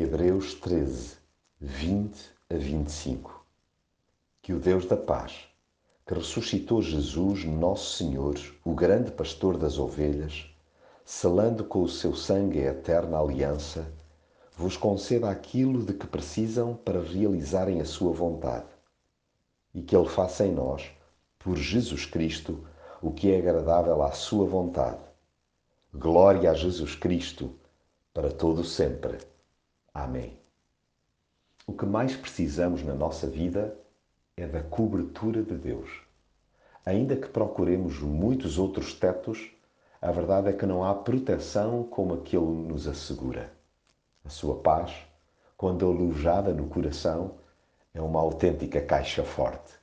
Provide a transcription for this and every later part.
Hebreus 13, 20 a 25 Que o Deus da paz, que ressuscitou Jesus, nosso Senhor, o grande pastor das ovelhas, selando com o seu sangue a eterna aliança, vos conceda aquilo de que precisam para realizarem a sua vontade, e que Ele faça em nós, por Jesus Cristo, o que é agradável à sua vontade. Glória a Jesus Cristo, para todo sempre. Amém. O que mais precisamos na nossa vida é da cobertura de Deus. Ainda que procuremos muitos outros tetos, a verdade é que não há proteção como a que Ele nos assegura. A sua paz, quando alojada no coração, é uma autêntica caixa forte.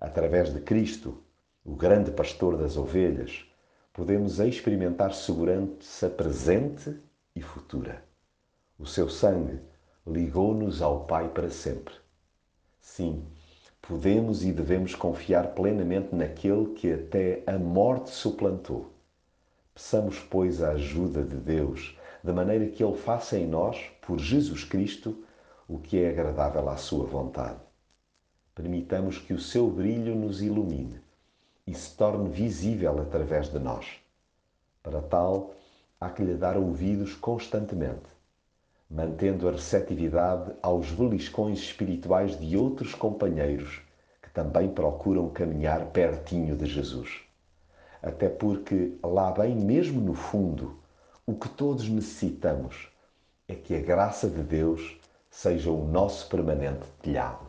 Através de Cristo, o grande pastor das ovelhas, podemos experimentar segurança presente e futura. O seu sangue ligou-nos ao Pai para sempre. Sim, podemos e devemos confiar plenamente naquele que até a morte suplantou. Peçamos, pois, a ajuda de Deus de maneira que Ele faça em nós, por Jesus Cristo, o que é agradável à Sua vontade. Permitamos que o seu brilho nos ilumine e se torne visível através de nós. Para tal, há que lhe dar ouvidos constantemente, mantendo a receptividade aos beliscões espirituais de outros companheiros que também procuram caminhar pertinho de Jesus. Até porque, lá bem mesmo no fundo, o que todos necessitamos é que a graça de Deus seja o nosso permanente telhado.